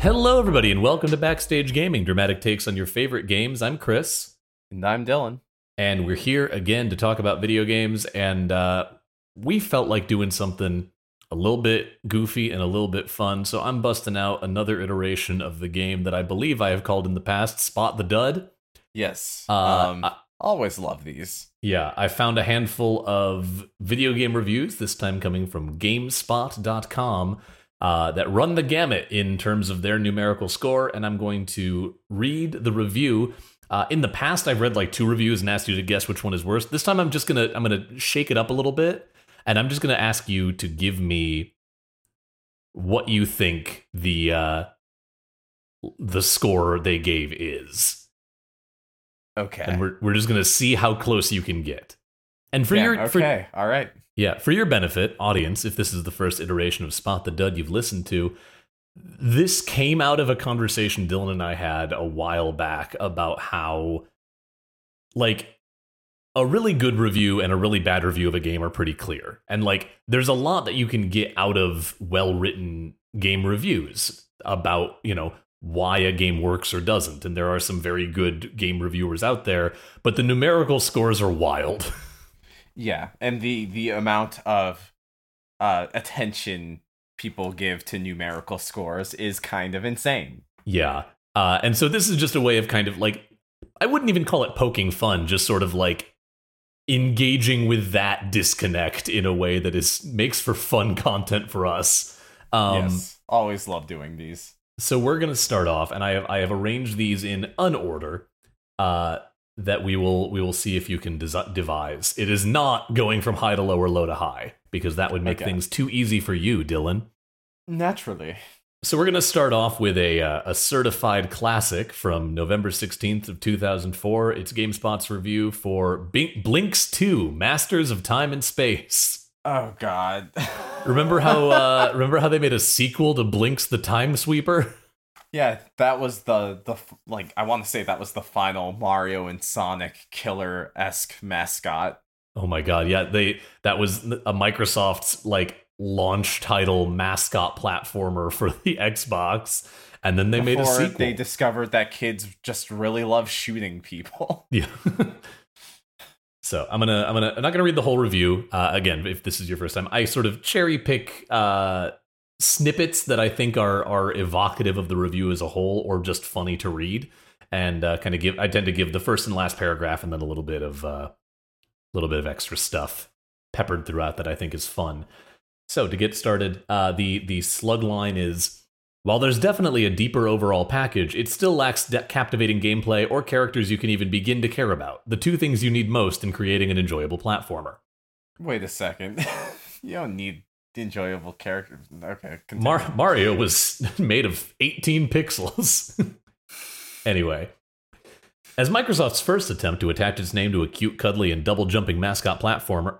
Hello, everybody, and welcome to Backstage Gaming, dramatic takes on your favorite games. I'm Chris, And I'm Dylan. and we're here again to talk about video games. And uh, we felt like doing something a little bit goofy and a little bit fun, so I'm busting out another iteration of the game that I believe I have called in the past Spot the Dud. Yes. Uh, um, I- always love these. Yeah, I found a handful of video game reviews, this time coming from GameSpot.com, uh, that run the gamut in terms of their numerical score, and I'm going to read the review. Uh, in the past, I've read like two reviews and asked you to guess which one is worse. This time, I'm just gonna I'm gonna shake it up a little bit, and I'm just gonna ask you to give me what you think the uh, the score they gave is Okay. and we're we're just gonna see how close you can get. And for Yeah, your for, okay. All right. Yeah, for your benefit, audience, if this is the first iteration of Spot the Dud you've listened to, this came out of a conversation Dylan and I had a while back about how like a really good review and a really bad review of a game are pretty clear. And like there's a lot that you can get out of well-written game reviews about, you know, why a game works or doesn't. And there are some very good game reviewers out there, but the numerical scores are wild. Yeah, and the the amount of uh attention people give to numerical scores is kind of insane. Yeah. Uh, and so this is just a way of kind of like, I wouldn't even call it poking fun, just sort of like engaging with that disconnect in a way that is makes for fun content for us. Um, yes. Always love doing these. So we're gonna start off, and I have I have arranged these in unorder. uh, that we will we will see if you can desi- devise. It is not going from high to low or low to high because that would make Okay. things too easy for you, Dylan. Naturally. So we're going to start off with a uh, a certified classic from November 16th of 2004. It's GameSpot's review for Bink- Blinx 2: Masters of Time and Space. Oh god. Remember how uh, remember how they made a sequel to Blinx the Time Sweeper? Yeah, that was the the like I want to say that was the final Mario and Sonic killer esque mascot. Oh my god, yeah, they that was a Microsoft's like launch title mascot platformer for the Xbox, and then they made a sequel. They discovered that kids just really love shooting people. Yeah. so I'm gonna I'm gonna I'm not gonna read the whole review uh, again. If this is your first time, I sort of cherry pick uh, snippets that I think are are evocative of the review as a whole, or just funny to read, and uh, kind of give. I tend to give the first and last paragraph, and then a little bit of a uh, little bit of extra stuff peppered throughout that I think is fun. So to get started, uh, the the slug line is. While there's definitely a deeper overall package, it still lacks de- captivating gameplay or characters you can even begin to care about. The two things you need most in creating an enjoyable platformer. Wait a second. you don't need enjoyable characters. Okay. Mar- Mario was made of 18 pixels. anyway, as Microsoft's first attempt to attach its name to a cute, cuddly, and double jumping mascot platformer,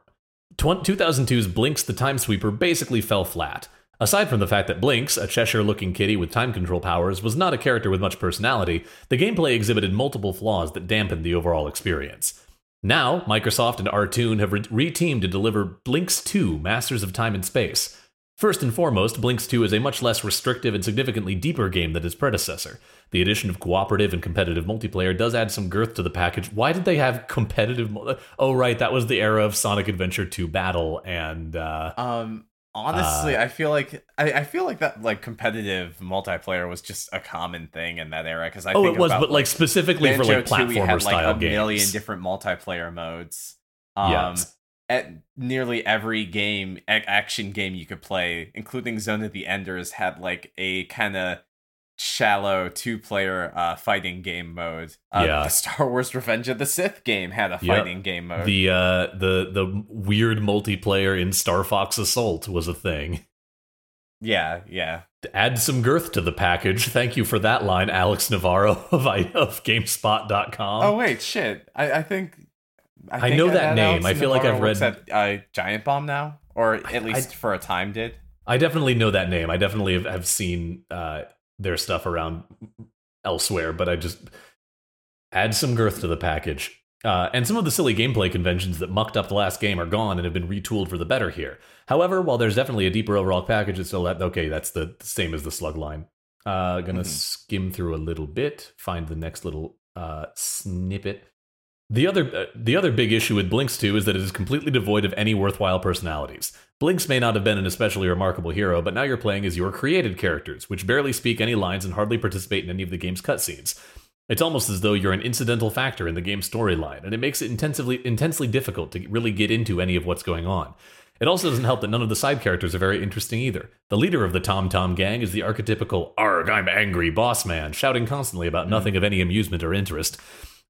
tw- 2002's Blinx the Time Sweeper basically fell flat. Aside from the fact that Blinx, a Cheshire looking kitty with time control powers, was not a character with much personality, the gameplay exhibited multiple flaws that dampened the overall experience. Now, Microsoft and Artoon have re- reteamed to deliver Blinx 2 Masters of Time and Space. First and foremost, Blinx 2 is a much less restrictive and significantly deeper game than its predecessor. The addition of cooperative and competitive multiplayer does add some girth to the package. Why did they have competitive? Mul- oh, right, that was the era of Sonic Adventure 2 Battle and uh, Um honestly, Uh, I feel like I, I feel like that like competitive multiplayer was just a common thing in that era because I oh, think it was, about, but like specifically for like platformer had like style a million different multiplayer modes. Um Yes. at nearly every game action game you could play, including Zone of the Enders, had like a kind of shallow two-player uh, fighting game mode. Uh, Yeah. the Star Wars Revenge of the Sith game had a Yep. fighting game mode. The uh the the weird multiplayer in Star Fox Assault was a thing. yeah, yeah. Add some girth to the package. Thank you for that line, Alex Navarro of, of GameSpot.com. oh wait, shit. I, I think I think know that Alex name. I feel like I've read- at uh, Giant Bomb now, or at I- least for a time did. I definitely know that name. I definitely have, have seen uh, their stuff around elsewhere, but I just add some girth to the package. Uh, and some of the silly gameplay conventions that mucked up the last game are gone and have been retooled for the better here. However, while there's definitely a deeper overall package, it's still that okay. That's the same as the slug line. Uh, gonna Mhm. skim through a little bit, find the next little uh, snippet. The other uh, the other big issue with Blinx 2 is that it is completely devoid of any worthwhile personalities. Blinx may not have been an especially remarkable hero, but now you're playing as your created characters, which barely speak any lines and hardly participate in any of the game's cutscenes. It's almost as though you're an incidental factor in the game's storyline, and it makes it intensively intensely difficult to really get into any of what's going on. It also doesn't help that none of the side characters are very interesting either. The leader of the Tom Tom gang is the archetypical "Arg, I'm angry" boss man, shouting constantly about nothing of any amusement or interest.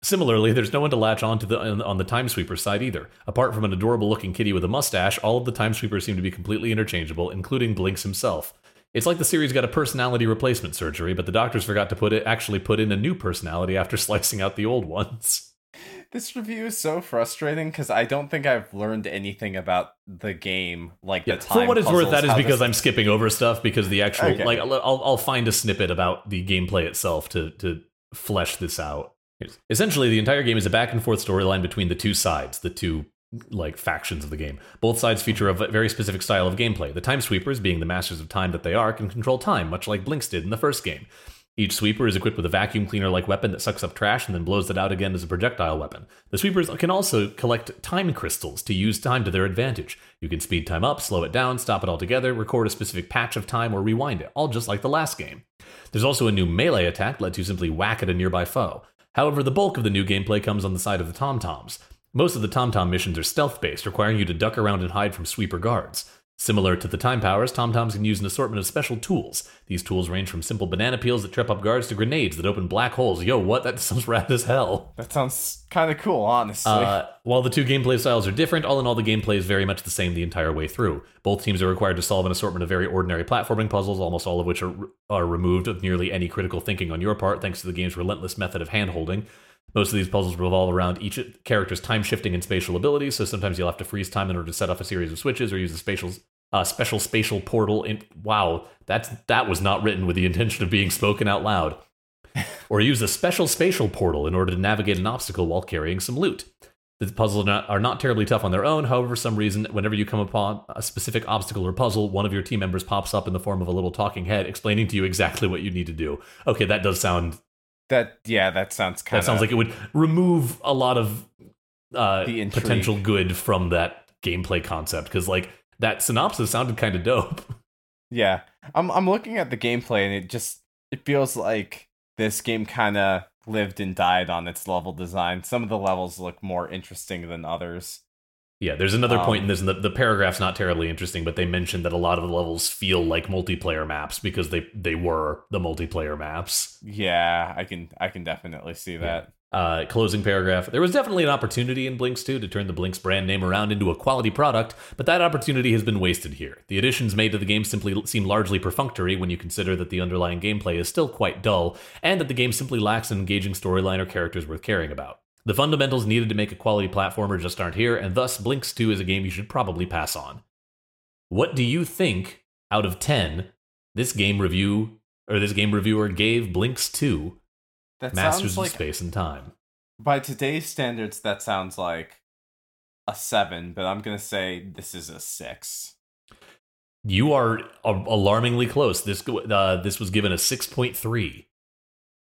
Similarly, there's no one to latch on to the on the Timesweeper side either. Apart from an adorable-looking kitty with a mustache, all of the Timesweepers seem to be completely interchangeable, including Blinx himself. It's like the series got a personality replacement surgery, but the doctors forgot to put it actually put in a new personality after slicing out the old ones. This review is so frustrating because I don't think I've learned anything about the game. Like Yeah, the time for what it's worth, that is because this- I'm skipping over stuff because the actual Okay. like I'll I'll find a snippet about the gameplay itself to to flesh this out. Essentially, the entire game is a back and forth storyline between the two sides, the two like factions of the game. Both sides feature a very specific style of gameplay. The time sweepers, being the masters of time that they are, can control time, much like Blinx did in the first game. Each sweeper is equipped with a vacuum cleaner like weapon that sucks up trash and then blows it out again as a projectile weapon. The sweepers can also collect time crystals to use time to their advantage. You can speed time up, slow it down, stop it altogether, record a specific patch of time, or rewind it, all just like the last game. There's also a new melee attack that lets you simply whack at a nearby foe. However, the bulk of the new gameplay comes on the side of the Tom Toms. Most of the Tom Tom missions are stealth based, requiring you to duck around and hide from sweeper guards. Similar to the Time Powers, Tom Toms can use an assortment of special tools. These tools range from simple banana peels that trip up guards to grenades that open black holes. Yo, what? That sounds rad as hell. that sounds kind of cool, honestly. Uh, while the two gameplay styles are different, all in all, the gameplay is very much the same the entire way through. Both teams are required to solve an assortment of very ordinary platforming puzzles, almost all of which are, are removed of nearly any critical thinking on your part, thanks to the game's relentless method of handholding. Most of these puzzles revolve around each character's time shifting and spatial abilities, so sometimes you'll have to freeze time in order to set off a series of switches or use a spatial uh, special spatial portal. In wow, that's that was not written with the intention of being spoken out loud. or use a special spatial portal in order to navigate an obstacle while carrying some loot. The puzzles are not, are not terribly tough on their own. However, for some reason, whenever you come upon a specific obstacle or puzzle, one of your team members pops up in the form of a little talking head explaining to you exactly what you need to do. Okay, that does sound that yeah, that sounds kind of that sounds like it would remove a lot of uh, The potential good from that gameplay concept because like that synopsis sounded kind of dope. yeah. I'm I'm looking at the gameplay and it just it feels like this game kind of lived and died on its level design. Some of the levels look more interesting than others. Yeah, there's another point in Um, this. And the, the paragraph's not terribly interesting, but they mentioned that a lot of the levels feel like multiplayer maps because they they were the multiplayer maps. Yeah, I can I can definitely see that. Uh, closing paragraph. There was definitely an opportunity in Blinx 2 to turn the Blinx brand name around into a quality product, but that opportunity has been wasted here. The additions made to the game simply seem largely perfunctory when you consider that the underlying gameplay is still quite dull, and that the game simply lacks an engaging storyline or characters worth caring about. The fundamentals needed to make a quality platformer just aren't here, and thus Blinx 2 is a game you should probably pass on. What do you think out of 10 this game review or this game reviewer gave Blinx 2 That Masters sounds of like Space and Time? by today's standards that sounds like a 7, but I'm going to say this is a 6. You are alarmingly close. This uh, this was given a 6.3.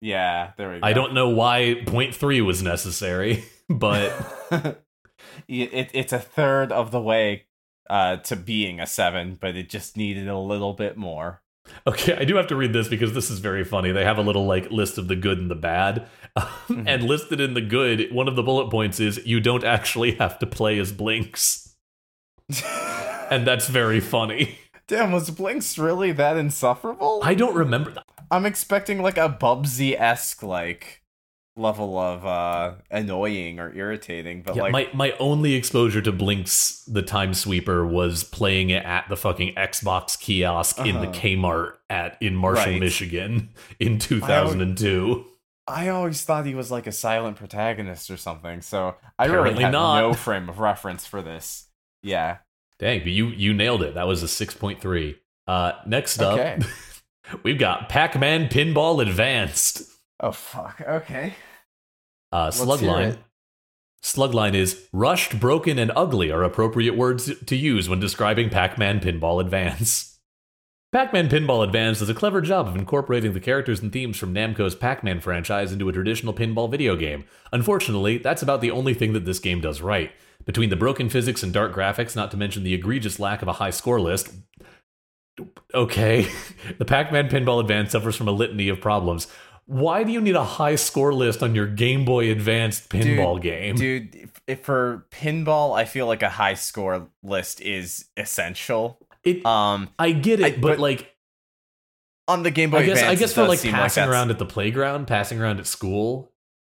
Yeah, there we go. I don't know why 0.3 was necessary, but it, it's a third of the way uh, to being a 7, but it just needed a little bit more. Okay, I do have to read this because this is very funny. They have a little like list of the good and the bad. Um, mm-hmm. and listed in the good, one of the bullet points is you don't actually have to play as Blinx. and that's very funny. Damn, was Blinx really that insufferable? I don't remember that. I'm expecting like a Bubsy esque like level of uh annoying or irritating, but Yeah, like my my only exposure to Blinx the Time Sweeper was playing it at the fucking Xbox kiosk in the Uh-huh. Kmart at in Marshall, Right. Michigan in 2002. I always thought he was like a silent protagonist or something, so I Apparently really have not. no frame of reference for this. Yeah. Dang, but you you nailed it. That was a 6.3. Uh next up Okay. we've got Pac-Man Pinball Advanced. Oh fuck. Okay. Uh, Slugline. Slugline is rushed, broken, and ugly are appropriate words to use when describing Pac Man Pinball Advance. Pac Man Pinball Advance does a clever job of incorporating the characters and themes from Namco's Pac Man franchise into a traditional pinball video game. Unfortunately, that's about the only thing that this game does right. Between the broken physics and dark graphics, not to mention the egregious lack of a high score list, okay, the Pac Man Pinball Advance suffers from a litany of problems. Why do you need a high score list on your Game Boy Advanced pinball Dude, game? Dude, if, for pinball, I feel like a high score list is essential. It, Um, I get it, I- but, but like, on the Game Boy I guess, Advance, I guess for like passing that's- around at the playground, passing around at school.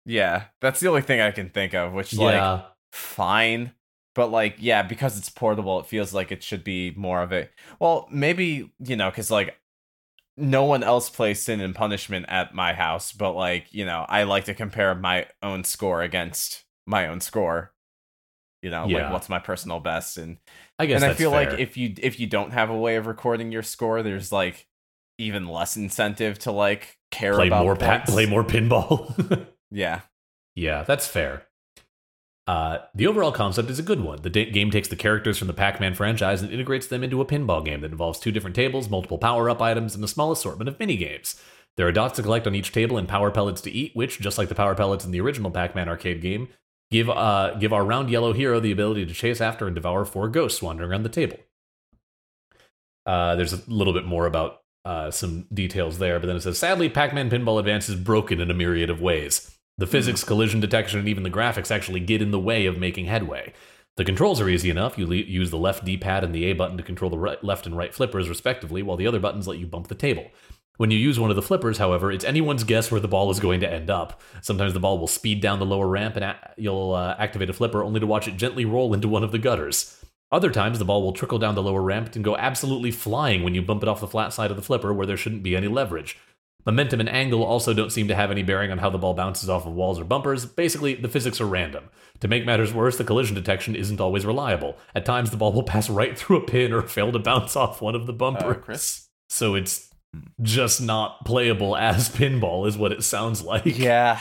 Yeah, that's the only thing I can think of. Which like Yeah, fine, but like yeah, because it's portable, it feels like it should be more of it. Well, maybe you know, because like no one else plays Sin and Punishment at my house, but like you know, I like to compare my own score against my own score. You know, Yeah. like what's my personal best, and I guess and I feel fair. like if you if you don't have a way of recording your score, there's like even less incentive to like care play about more pa- play more pinball. Yeah, yeah, that's fair. Uh, the overall concept is a good one. The game takes the characters from the Pac-Man franchise and integrates them into a pinball game that involves two different tables, multiple power-up items, and a small assortment of mini-games. There are dots to collect on each table and power pellets to eat, which, just like the power pellets in the original Pac-Man arcade game, give uh, give our round yellow hero the ability to chase after and devour four ghosts wandering around the table. Uh, there's a little bit more about uh, some details there, but then it says, sadly, Pac-Man Pinball Advance is broken in a myriad of ways. The physics, collision detection, and even the graphics actually get in the way of making headway. The controls are easy enough. You le- use the left D-pad and the A button to control the right, left and right flippers, respectively, while the other buttons let you bump the table. When you use one of the flippers, however, it's anyone's guess where the ball is going to end up. Sometimes the ball will speed down the lower ramp and a- you'll uh, activate a flipper only to watch it gently roll into one of the gutters. Other times, the ball will trickle down the lower ramp and go absolutely flying when you bump it off the flat side of the flipper where there shouldn't be any leverage. Momentum and angle also don't seem to have any bearing on how the ball bounces off of walls or bumpers. Basically, the physics are random. To make matters worse, the collision detection isn't always reliable. At times, the ball will pass right through a pin or fail to bounce off one of the bumpers. Uh, Chris? So it's just not playable as pinball, is what it sounds like. Yeah.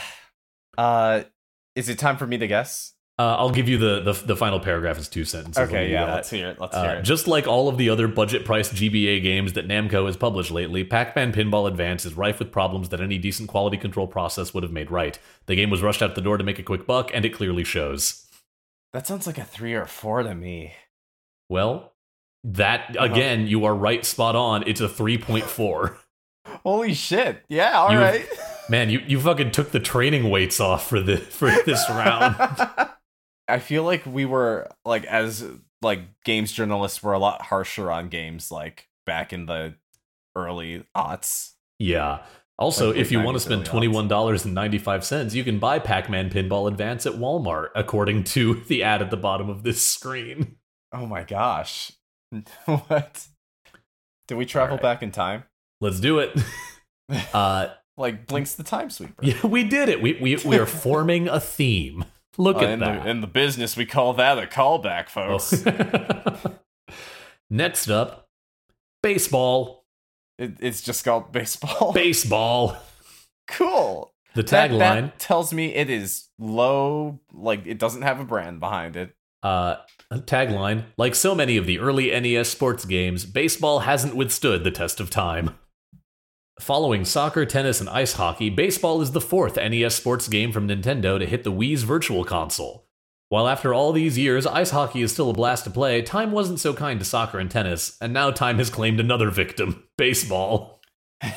Uh, is it time for me to guess? Uh, I'll give you the, the the final paragraph is two sentences. Okay, yeah. that. Let's hear it. Let's Uh, hear it. just like all of the other budget priced GBA games that Namco has published lately, Pac Man Pinball Advance is rife with problems that any decent quality control process would have made right. The game was rushed out the door to make a quick buck, and it clearly shows. That sounds like a three or four to me. Well, that, Uh-huh. again, you are right spot on. It's a 3.4. Holy shit! Yeah, all You- right. Man, you, you fucking took the training weights off for the for this round. I feel like we were like as like games journalists were a lot harsher on games like back in the early aughts. Yeah. Also, Like if you want to spend twenty one dollars and ninety five cents, you can buy Pac Man Pinball Advance at Walmart, according to the ad at the bottom of this screen. Oh my gosh. what? Did we travel right. back in time? Let's do it. Uh, Like Blinx the Time Sweeper. yeah, we did it. We we we are forming a theme. Look Uh, at in, that. The, in the business, we call that a callback, folks. Next up, baseball. it, it's just called baseball. Baseball. cool. The tagline. tells me it is low. Like it doesn't have a brand behind it. Uh, tagline Like so many of the early NES sports games, baseball hasn't withstood the test of time. Following soccer, tennis, and ice hockey, baseball is the fourth NES sports game from Nintendo to hit the Wii's Virtual Console. While after all these years, ice hockey is still a blast to play, time wasn't so kind to soccer and tennis, and now time has claimed another victim baseball.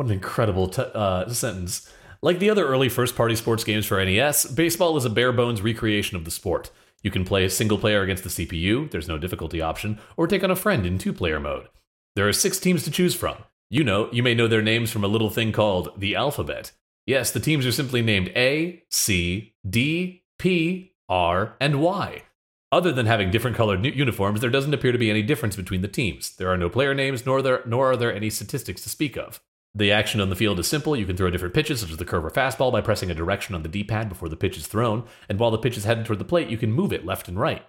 What an incredible t- uh, sentence. Like the other early first party sports games for NES, baseball is a bare bones recreation of the sport. You can play single player against the CPU, there's no difficulty option, or take on a friend in two player mode. There are six teams to choose from. You know, you may know their names from a little thing called the alphabet. Yes, the teams are simply named A, C, D, P, R, and Y. Other than having different colored uniforms, there doesn't appear to be any difference between the teams. There are no player names, nor, there, nor are there any statistics to speak of. The action on the field is simple. You can throw different pitches, such as the curve or fastball, by pressing a direction on the D pad before the pitch is thrown, and while the pitch is headed toward the plate, you can move it left and right.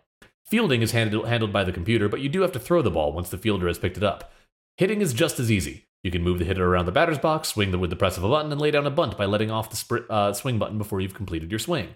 Fielding is handled, handled by the computer, but you do have to throw the ball once the fielder has picked it up. Hitting is just as easy. You can move the hitter around the batter's box, swing the, with the press of a button, and lay down a bunt by letting off the spr- uh, swing button before you've completed your swing.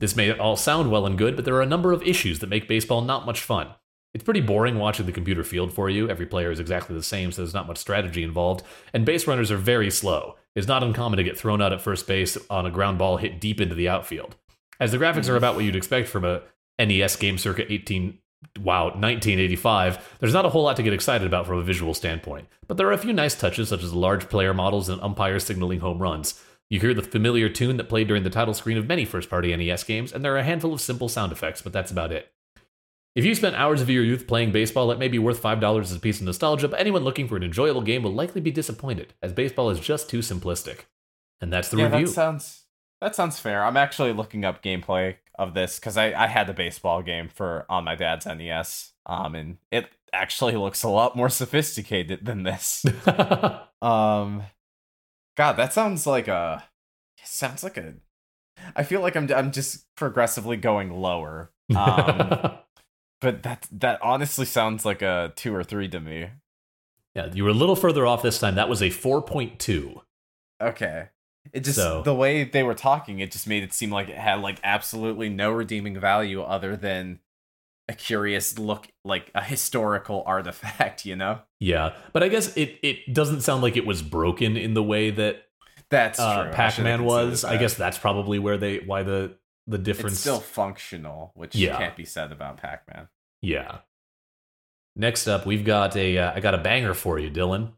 This may all sound well and good, but there are a number of issues that make baseball not much fun. It's pretty boring watching the computer field for you. Every player is exactly the same, so there's not much strategy involved. And base runners are very slow. It's not uncommon to get thrown out at first base on a ground ball hit deep into the outfield. As the graphics are about what you'd expect from a NES game circuit 18 wow, 1985, there's not a whole lot to get excited about from a visual standpoint. But there are a few nice touches, such as large player models and umpires signaling home runs. You hear the familiar tune that played during the title screen of many first party NES games, and there are a handful of simple sound effects, but that's about it. If you spent hours of your youth playing baseball, it may be worth $5 as a piece of nostalgia, but anyone looking for an enjoyable game will likely be disappointed, as baseball is just too simplistic. And that's the yeah, review. That sounds that sounds fair. I'm actually looking up gameplay of this because I, I had the baseball game for on my dad's NES. Um, and it actually looks a lot more sophisticated than this. um, God, that sounds like a sounds like a. I feel like I'm I'm just progressively going lower. Um, but that that honestly sounds like a two or three to me. Yeah, you were a little further off this time. That was a four point two. Okay. It just So- the way they were talking, it just made it seem like it had like absolutely no redeeming value other than a curious look, like a historical artifact. You know, Yeah, but I guess it it doesn't sound like it was broken in the way that that's uh, true. Pac-Man was. I guess that's probably where they why the the difference. it's still functional, which Yeah. can't be said about Pac-Man. yeah. Next up, we've got a uh, I got a banger for you, Dylan.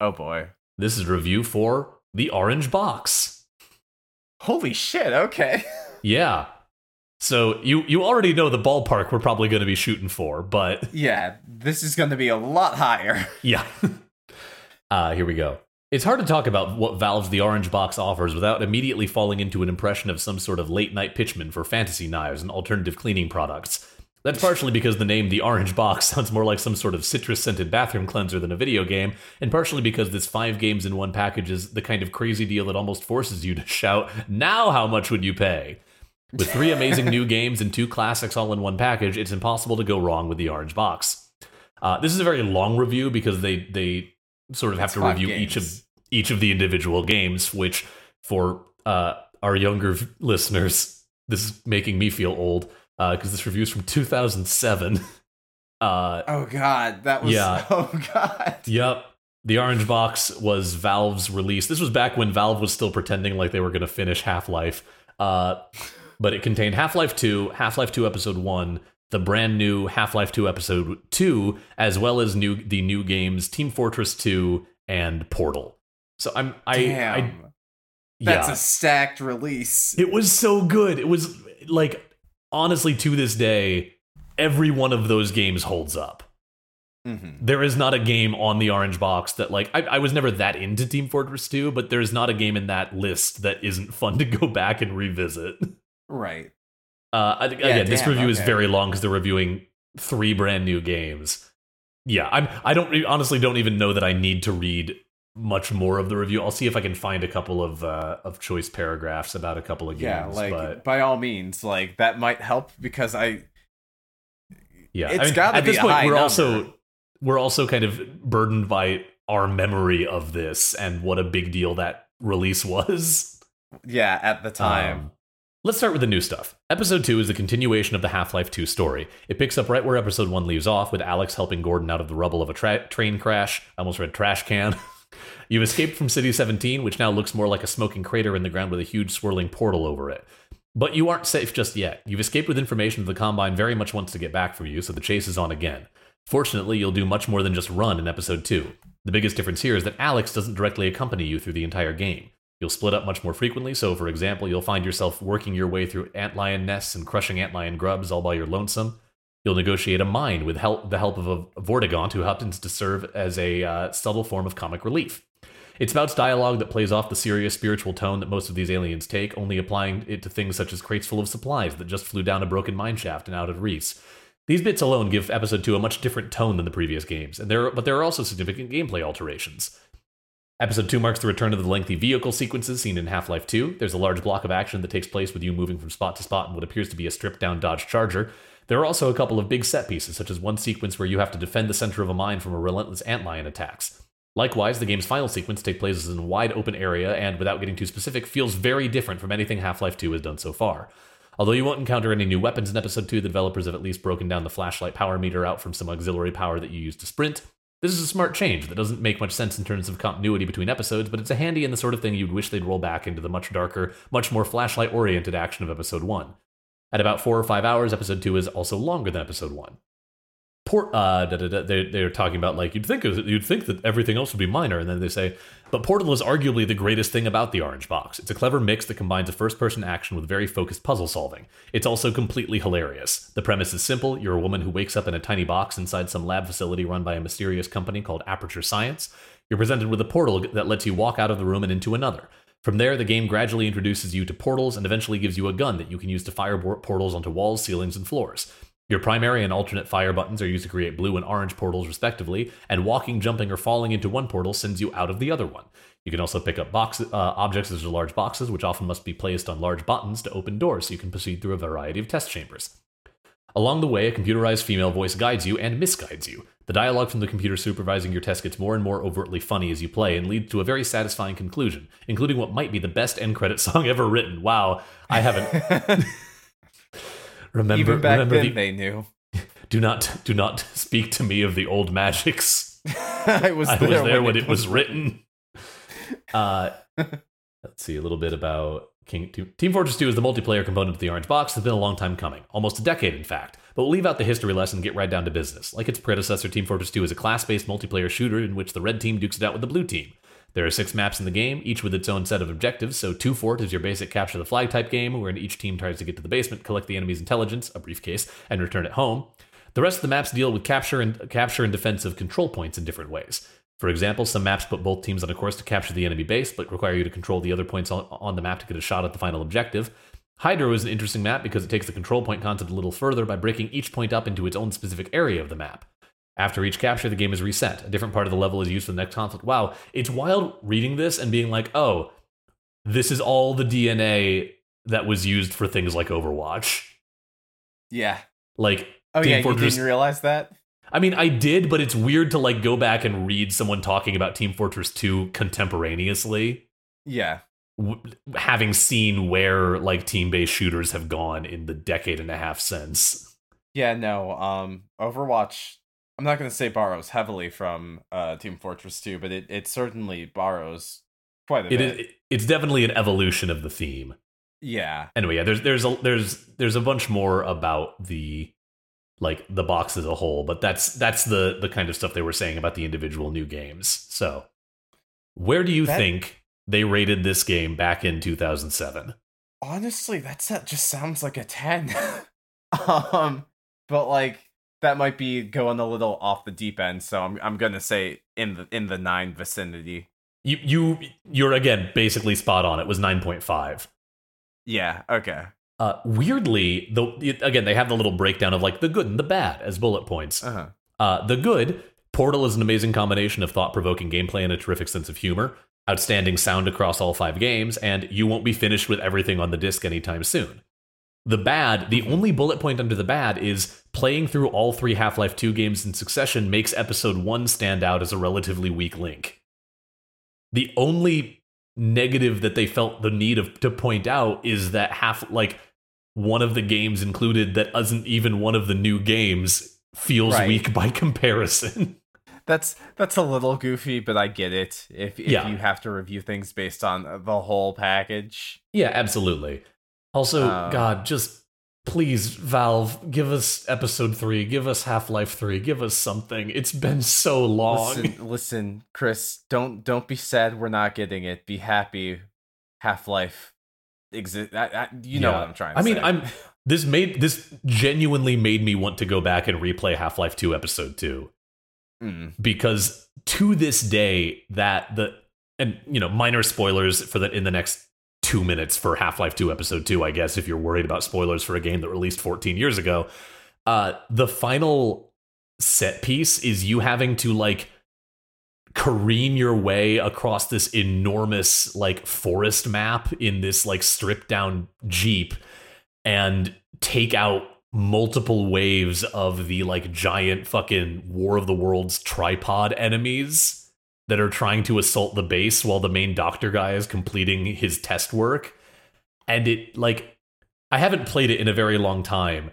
Oh boy! This is review for the Orange Box. Holy shit! Okay. Yeah. So you you already know the ballpark we're probably going to be shooting for, but yeah, this is going to be a lot higher. Yeah. uh, here we go. It's hard to talk about what Valve's The Orange Box offers without immediately falling into an impression of some sort of late night pitchman for fantasy knives and alternative cleaning products. That's partially because the name The Orange Box sounds more like some sort of citrus scented bathroom cleanser than a video game, and partially because this five games in one package is the kind of crazy deal that almost forces you to shout, Now how much would you pay? With three amazing new games and two classics all in one package, it's impossible to go wrong with the Orange Box. Uh, this is a very long review because they they sort of have It's to review each of each of the individual games. Which for uh, our younger v- listeners, this is making me feel old because this review is from 2007. Uh, Oh god, that was. Yeah. Oh god. Yep. The Orange Box was Valve's release. This was back when Valve was still pretending like they were going to finish Half Life. Uh, but it contained Half Life 2, Half Life 2 Episode 1, the brand new Half Life 2 Episode 2, as well as new the new games Team Fortress 2 and Portal. So I'm I, Damn. I That's yeah. a stacked release. It was so good. It was like honestly to this day, every one of those games holds up. Mhm. There is not a game on the Orange Box that like I, I was never that into Team Fortress 2, but there's not a game in that list that isn't fun to go back and revisit. Right. Uh, I, think again, this damn, review is very long because they're reviewing three brand new games. Yeah, I'm. I don't re- honestly don't even know that I need to read much more of the review. I'll see if I can find a couple of uh, of choice paragraphs about a couple of games. Yeah, like but by all means, like that might help because I yeah, it's I mean, gotta at be this point we're number. also we're also kind of burdened by our memory of this and what a big deal that release was. yeah at the time. Um, let's start with the new stuff. Episode 2 is the continuation of the Half Life 2 story. It picks up right where Episode 1 leaves off, with Alex helping Gordon out of the rubble of a tra- train crash. I almost read trash can. You've escaped from City 17, which now looks more like a smoking crater in the ground with a huge swirling portal over it. But you aren't safe just yet. You've escaped with information that the Combine very much wants to get back from you, so the chase is on again. Fortunately, you'll do much more than just run in Episode 2. The biggest difference here is that Alex doesn't directly accompany you through the entire game. You'll split up much more frequently, so for example, you'll find yourself working your way through antlion nests and crushing antlion grubs all by your lonesome. You'll negotiate a mine with help, the help of a Vortigaunt who happens to serve as a uh, subtle form of comic relief. It spouts dialogue that plays off the serious spiritual tone that most of these aliens take, only applying it to things such as crates full of supplies that just flew down a broken mineshaft and out of reefs. These bits alone give episode 2 a much different tone than the previous games, and there but there are also significant gameplay alterations. Episode 2 marks the return of the lengthy vehicle sequences seen in Half Life 2. There's a large block of action that takes place with you moving from spot to spot in what appears to be a stripped down Dodge Charger. There are also a couple of big set pieces, such as one sequence where you have to defend the center of a mine from a relentless antlion attacks. Likewise, the game's final sequence takes place in a wide open area and, without getting too specific, feels very different from anything Half Life 2 has done so far. Although you won't encounter any new weapons in Episode 2, the developers have at least broken down the flashlight power meter out from some auxiliary power that you use to sprint, this is a smart change that doesn't make much sense in terms of continuity between episodes, but it's a handy and the sort of thing you'd wish they'd roll back into the much darker, much more flashlight oriented action of episode 1. At about 4 or 5 hours, episode 2 is also longer than episode 1 port uh da, da, da, they're, they're talking about like you'd think you'd think that everything else would be minor and then they say but portal is arguably the greatest thing about the orange box. It's a clever mix that combines a first person action with very focused puzzle solving. It's also completely hilarious. The premise is simple. You're a woman who wakes up in a tiny box inside some lab facility run by a mysterious company called aperture science. You're presented with a portal that lets you walk out of the room and into another from there, the game gradually introduces you to portals and eventually gives you a gun that you can use to fire portals onto walls, ceilings, and floors. Your primary and alternate fire buttons are used to create blue and orange portals, respectively, and walking, jumping, or falling into one portal sends you out of the other one. You can also pick up box, uh, objects as large boxes, which often must be placed on large buttons to open doors so you can proceed through a variety of test chambers. Along the way, a computerized female voice guides you and misguides you. The dialogue from the computer supervising your test gets more and more overtly funny as you play and leads to a very satisfying conclusion, including what might be the best end credit song ever written. Wow, I haven't. Remember, Even back remember then, the, they knew. Do not, do not speak to me of the old magics. I was there, was there when, when, it was written. Uh, let's see a little bit about King Team Fortress 2 is the multiplayer component of the Orange Box. It's been a long time coming, almost a decade, in fact. But we'll leave out the history lesson and get right down to business. Like its predecessor, Team Fortress 2 is a class-based multiplayer shooter in which the red team dukes it out with the blue team. There are six maps in the game, each with its own set of objectives. So, Two Fort is your basic capture the flag type game, wherein each team tries to get to the basement, collect the enemy's intelligence, a briefcase, and return it home. The rest of the maps deal with capture and capture and defensive control points in different ways. For example, some maps put both teams on a course to capture the enemy base, but require you to control the other points on the map to get a shot at the final objective. Hydro is an interesting map because it takes the control point concept a little further by breaking each point up into its own specific area of the map. After each capture, the game is reset. A different part of the level is used for the next conflict. Wow, it's wild reading this and being like, oh, this is all the DNA that was used for things like Overwatch. Yeah. Like, oh Team yeah, Fortress... you didn't realize that. I mean, I did, but it's weird to like go back and read someone talking about Team Fortress 2 contemporaneously. Yeah. W- having seen where like team-based shooters have gone in the decade and a half since. Yeah, no. Um Overwatch I'm not going to say borrows heavily from uh, Team Fortress 2, but it, it certainly borrows quite a it bit. Is, it's definitely an evolution of the theme. Yeah. Anyway, yeah, there's there's a there's there's a bunch more about the like the box as a whole, but that's that's the the kind of stuff they were saying about the individual new games. So, where do you that, think they rated this game back in 2007? Honestly, that's that just sounds like a 10. um but like that might be going a little off the deep end, so I'm I'm gonna say in the in the nine vicinity. You you you're again basically spot on. It was nine point five. Yeah. Okay. Uh, weirdly, the again they have the little breakdown of like the good and the bad as bullet points. Uh-huh. Uh, the good Portal is an amazing combination of thought-provoking gameplay and a terrific sense of humor. Outstanding sound across all five games, and you won't be finished with everything on the disc anytime soon. The bad, the only bullet point under the bad is playing through all three Half Life 2 games in succession makes episode 1 stand out as a relatively weak link. The only negative that they felt the need of to point out is that half like one of the games included that isn't even one of the new games feels right. weak by comparison. That's that's a little goofy, but I get it. If if yeah. you have to review things based on the whole package. Yeah, absolutely. Also, um, God, just please, Valve, give us episode three, give us Half Life three, give us something. It's been so long. Listen, listen, Chris, don't don't be sad we're not getting it. Be happy Half Life exist. You know Yeah. what I'm trying. to I mean, say. I'm this made this genuinely made me want to go back and replay Half Life Two Episode Two Mm. because to this day that the and you know minor spoilers for that in the next two minutes for half-life 2 episode 2 i guess if you're worried about spoilers for a game that released 14 years ago uh the final set piece is you having to like careen your way across this enormous like forest map in this like stripped down jeep and take out multiple waves of the like giant fucking war of the worlds tripod enemies that are trying to assault the base while the main doctor guy is completing his test work and it like i haven't played it in a very long time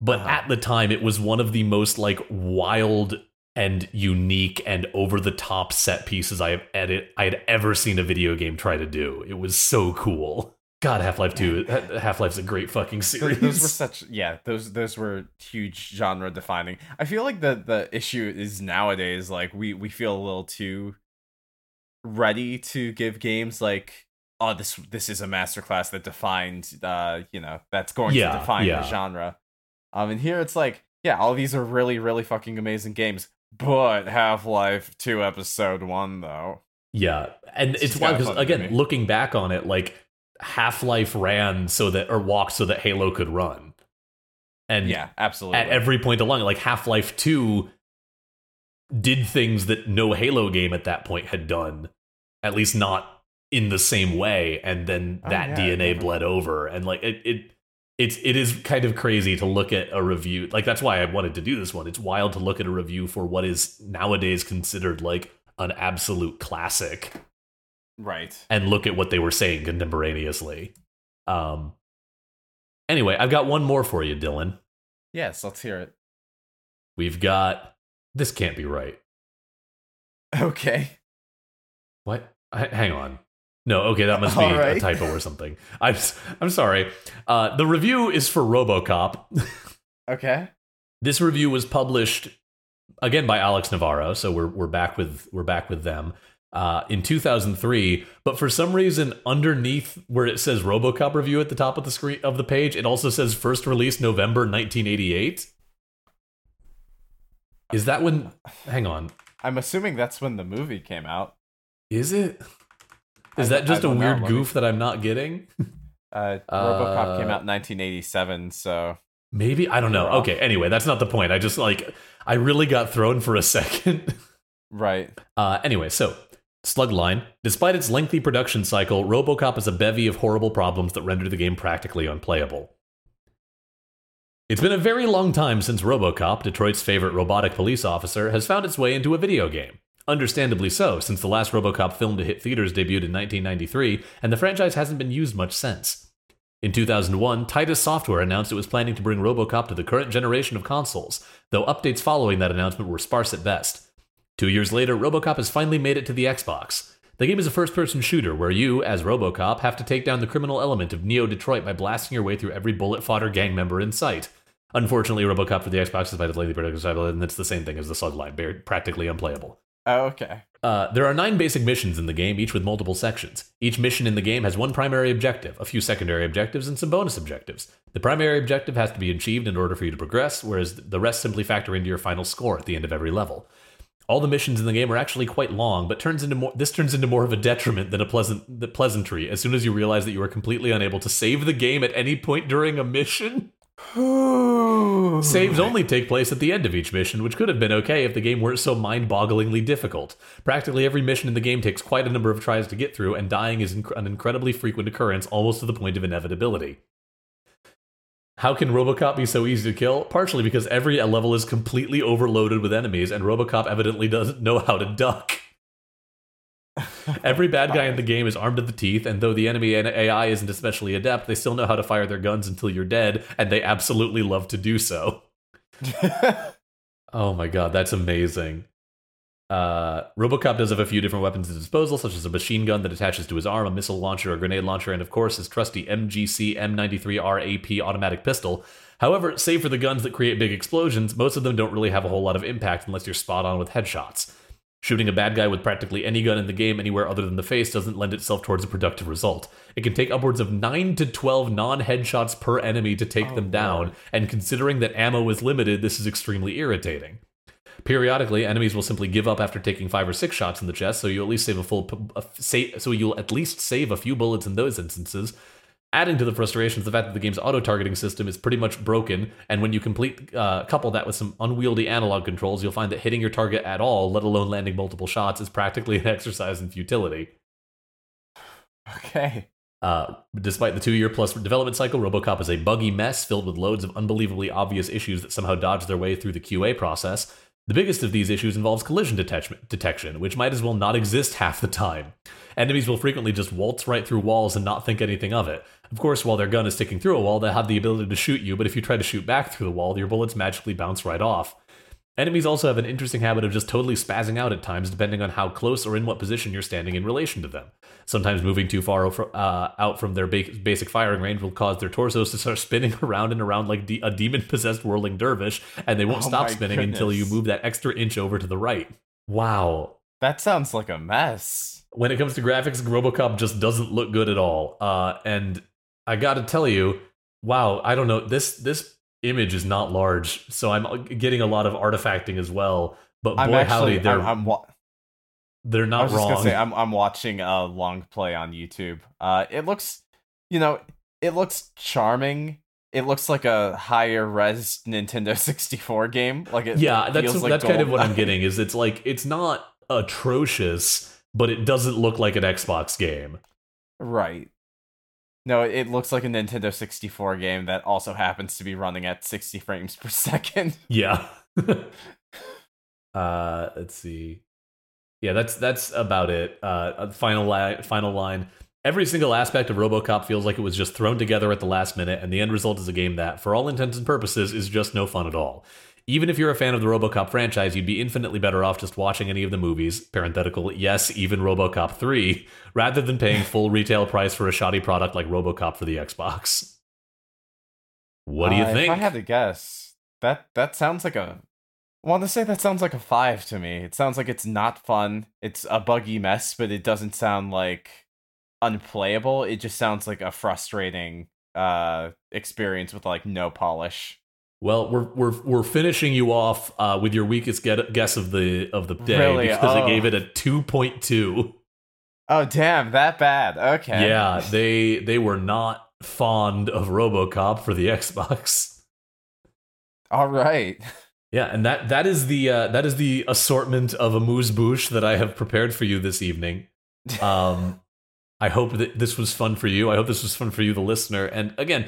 but Uh-huh. at the time it was one of the most like wild and unique and over the top set pieces I have edit I had ever seen a video game try to do. It was so cool. God, Half Life Two, Half Life's a great fucking series. those were such yeah those those were huge genre defining i feel like the the issue is nowadays like we we feel a little too ready to give games like oh this this is a masterclass that defined uh you know that's going Yeah, to define yeah. the genre um and here it's like yeah all these are really really fucking amazing games but half-life 2 episode 1 though. Yeah, and It's it's wild because again, looking back on it, like Half Life ran so that or walked so that Halo could run, and yeah absolutely. at every point along, it, like Half Life Two did things that no Halo game at that point had done, at least not in the same way, and then Oh, that yeah, DNA bled over, and like it, it, it's it is kind of crazy to look at a review. Like that's why I wanted to do this one. It's wild to look at a review for what is nowadays considered like an absolute classic right and look at what they were saying contemporaneously. Um. Anyway, I've got one more for you, Dylan. yes let's hear it We've got this can't be right. okay What? H- hang on. No, okay, that must be All a typo or something. I'm I'm sorry. Uh, the review is for RoboCop. okay this review was published again by Alex Navarro, so we're we're back with we're back with them. Uh, in 2003, but for some reason, underneath where it says RoboCop review at the top of the screen of the page, it also says first release November 1988. Is that when? Hang on. I'm assuming that's when the movie came out. Is it? Is that just a know. weird goof that I'm not getting? Uh, RoboCop came Uh, out in 1987, so Maybe I don't know. Okay, anyway, that's not the point. I just like I really got thrown for a second. right. Uh, anyway, so Slugline, despite its lengthy production cycle, RoboCop is a bevy of horrible problems that render the game practically unplayable. It's been a very long time since RoboCop, Detroit's favorite robotic police officer, has found its way into a video game. Understandably so, since the last RoboCop film to hit theaters debuted in 1993, and the franchise hasn't been used much since. In 2001, Titus Software announced it was planning to bring RoboCop to the current generation of consoles, though updates following that announcement were sparse at best. Two years later, RoboCop has finally made it to the Xbox. The game is a first person shooter where you, as RoboCop, have to take down the criminal element of Neo Detroit by blasting your way through every bullet fodder gang member in sight. Unfortunately, RoboCop for the Xbox, despite its lengthy production cycle, and it's the same thing as the Slugline, bare- practically unplayable. Oh, okay. Uh, there are nine basic missions in the game, each with multiple sections. Each mission in the game has one primary objective, a few secondary objectives, and some bonus objectives. The primary objective has to be achieved in order for you to progress, whereas the rest simply factor into your final score at the end of every level. All the missions in the game are actually quite long, but turns into more, this turns into more of a detriment than a pleasant the pleasantry as soon as you realize that you are completely unable to save the game at any point during a mission. Saves only take place at the end of each mission, which could have been okay if the game weren't so mind bogglingly difficult. Practically every mission in the game takes quite a number of tries to get through, and dying is inc- an incredibly frequent occurrence, almost to the point of inevitability. How can Robocop be so easy to kill? Partially because every level is completely overloaded with enemies, and Robocop evidently doesn't know how to duck. Every bad guy in the game is armed to the teeth, and though the enemy AI isn't especially adept, they still know how to fire their guns until you're dead, and they absolutely love to do so. Oh my god, that's amazing. Uh, Robocop does have a few different weapons at his disposal, such as a machine gun that attaches to his arm, a missile launcher, a grenade launcher, and of course his trusty MGC M93 RAP automatic pistol. However, save for the guns that create big explosions, most of them don't really have a whole lot of impact unless you're spot on with headshots. Shooting a bad guy with practically any gun in the game anywhere other than the face doesn't lend itself towards a productive result. It can take upwards of 9 to 12 non headshots per enemy to take Oh, them down, and considering that ammo is limited, this is extremely irritating. Periodically, enemies will simply give up after taking five or six shots in the chest, so you at least save a full, p- a f- sa- so you'll at least save a few bullets in those instances. Adding to the frustration is the fact that the game's auto targeting system is pretty much broken, and when you complete uh, couple that with some unwieldy analog controls, you'll find that hitting your target at all, let alone landing multiple shots, is practically an exercise in futility. Okay. Uh, despite the two year plus development cycle, Robocop is a buggy mess filled with loads of unbelievably obvious issues that somehow dodge their way through the QA process. The biggest of these issues involves collision detachment, detection, which might as well not exist half the time. Enemies will frequently just waltz right through walls and not think anything of it. Of course, while their gun is sticking through a wall, they have the ability to shoot you, but if you try to shoot back through the wall, your bullets magically bounce right off. Enemies also have an interesting habit of just totally spazzing out at times, depending on how close or in what position you're standing in relation to them. Sometimes moving too far uh, out from their ba- basic firing range will cause their torsos to start spinning around and around like de- a demon possessed whirling dervish, and they won't Oh stop spinning until you move that extra inch over to the right. Wow. That sounds like a mess. When it comes to graphics, Robocop just doesn't look good at all. Uh, and I gotta tell you, wow, I don't know, this this image is not large, so I'm getting a lot of artifacting as well. But boy, I'm howdy, they're I'm, I'm wa- they're I not was just gonna say I'm I'm watching a long play on YouTube. Uh, it looks, you know, it looks charming. It looks like a higher res Nintendo 64 game. Like it. yeah, that's like that's kind of what I'm getting. Is it's like it's not atrocious, but it doesn't look like an Xbox game. Right. No, it looks like a Nintendo 64 game that also happens to be running at 60 frames per second. Yeah. uh, let's see. Yeah, that's that's about it. Uh, final li- final line. Every single aspect of RoboCop feels like it was just thrown together at the last minute, and the end result is a game that, for all intents and purposes, is just no fun at all. Even if you're a fan of the RoboCop franchise, you'd be infinitely better off just watching any of the movies, parenthetical, yes, even RoboCop 3, rather than paying full retail price for a shoddy product like RoboCop for the Xbox. What do you Uh, think? If I had to guess, that that sounds like a. I want to say that sounds like a five to me. It sounds like it's not fun. It's a buggy mess, but it doesn't sound like unplayable. It just sounds like a frustrating uh experience with like no polish. Well, we're we're we're finishing you off uh, with your weakest get- guess of the of the day Really? because I Oh. gave it a two point two. Oh damn, that bad. Okay. Yeah, they they were not fond of RoboCop for the Xbox. All right. Yeah, and that that is the uh, that is the assortment of amuse bouche that I have prepared for you this evening. Um, I hope that this was fun for you. I hope this was fun for you, the listener. And again,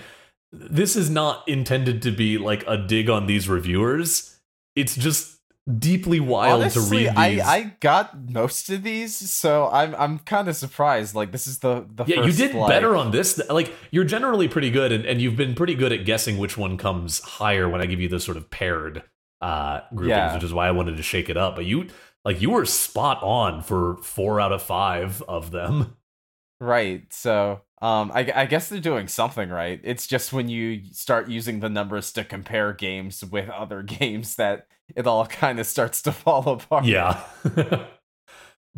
this is not intended to be like a dig on these reviewers. It's just deeply wild Honestly, to read I these. I got most of these, so I'm I'm kind of surprised. Like this is the the yeah, you did like- better on this. Like you're generally pretty good, and, and you've been pretty good at guessing which one comes higher when I give you the sort of paired uh, groupings, Yeah. which is why I wanted to shake it up. But you, like, you were spot on for four out of five of them. Right. So, um, I, I guess they're doing something right. It's just when you start using the numbers to compare games with other games that it all kind of starts to fall apart. Yeah.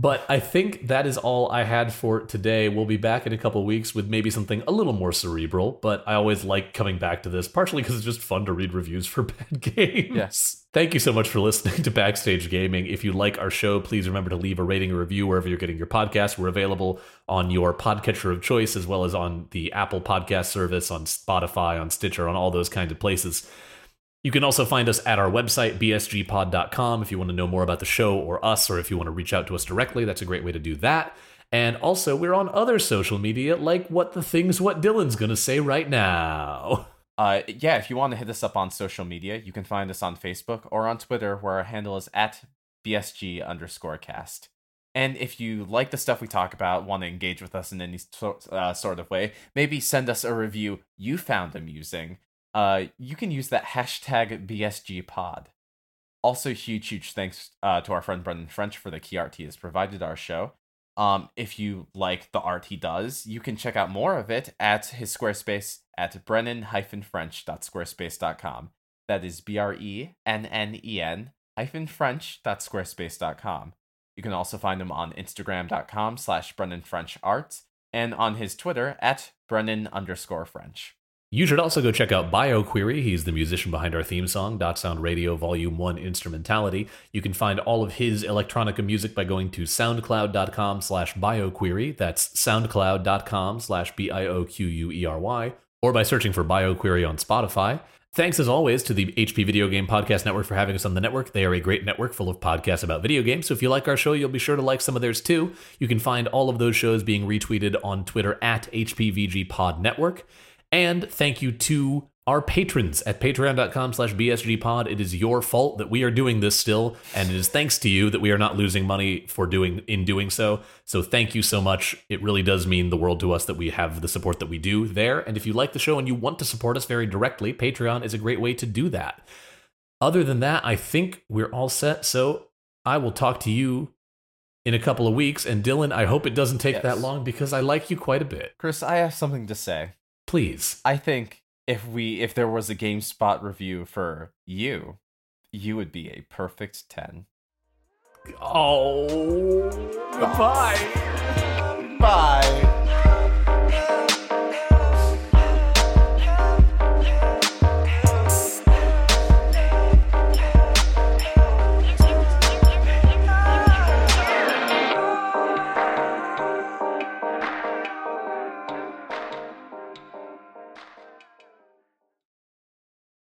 but I think that is all I had for today. We'll be back in a couple weeks with maybe something a little more cerebral, but I always like coming back to this, partially because it's just fun to read reviews for bad games. Yes. Thank you so much for listening to Backstage Gaming. If you like our show, please remember to leave a rating or review wherever you're getting your podcast. We're available on your podcatcher of choice, as well as on the Apple Podcast service, on Spotify, on Stitcher, on all those kinds of places. You can also find us at our website, bsgpod.com, if you want to know more about the show or us, or if you want to reach out to us directly. That's a great way to do that. And also, we're on other social media, like What the Things What Dylan's to say right now. Uh, yeah, if you want to hit us up on social media, you can find us on Facebook or on Twitter, where our handle is at BSG underscore cast. And if you like the stuff we talk about, want to engage with us in any uh, sort of way, maybe send us a review you found amusing. Uh, you can use that hashtag BSGPod. Also, huge, huge thanks uh, to our friend Brendan French for the key art he has provided our show. Um, if you like the art he does, you can check out more of it at his Squarespace at brennen-french.squarespace.com. That is B R E N N E N hyphen French.squarespace.com. You can also find him on Instagram.com slash Brennen French and on his Twitter at Brennen underscore French. You should also go check out BioQuery. He's the musician behind our theme song, Dot Sound Radio Volume 1 Instrumentality. You can find all of his electronica music by going to soundcloud.com slash bioquery. That's soundcloud.com slash B-I-O-Q-U-E-R-Y. Or by searching for BioQuery on Spotify. Thanks as always to the HP Video Game Podcast Network for having us on the network. They are a great network full of podcasts about video games. So if you like our show, you'll be sure to like some of theirs too. You can find all of those shows being retweeted on Twitter at HPVG Pod Network. And thank you to our patrons at patreon.com slash bsgpod. It is your fault that we are doing this still, and it is thanks to you that we are not losing money for doing in doing so. So thank you so much. It really does mean the world to us that we have the support that we do there. And if you like the show and you want to support us very directly, Patreon is a great way to do that. Other than that, I think we're all set. So I will talk to you in a couple of weeks. And Dylan, I hope it doesn't take Yes. that long because I like you quite a bit. Chris, I have something to say. Please. I think if we if there was a GameSpot review for you, you would be a perfect 10. Oh, goodbye.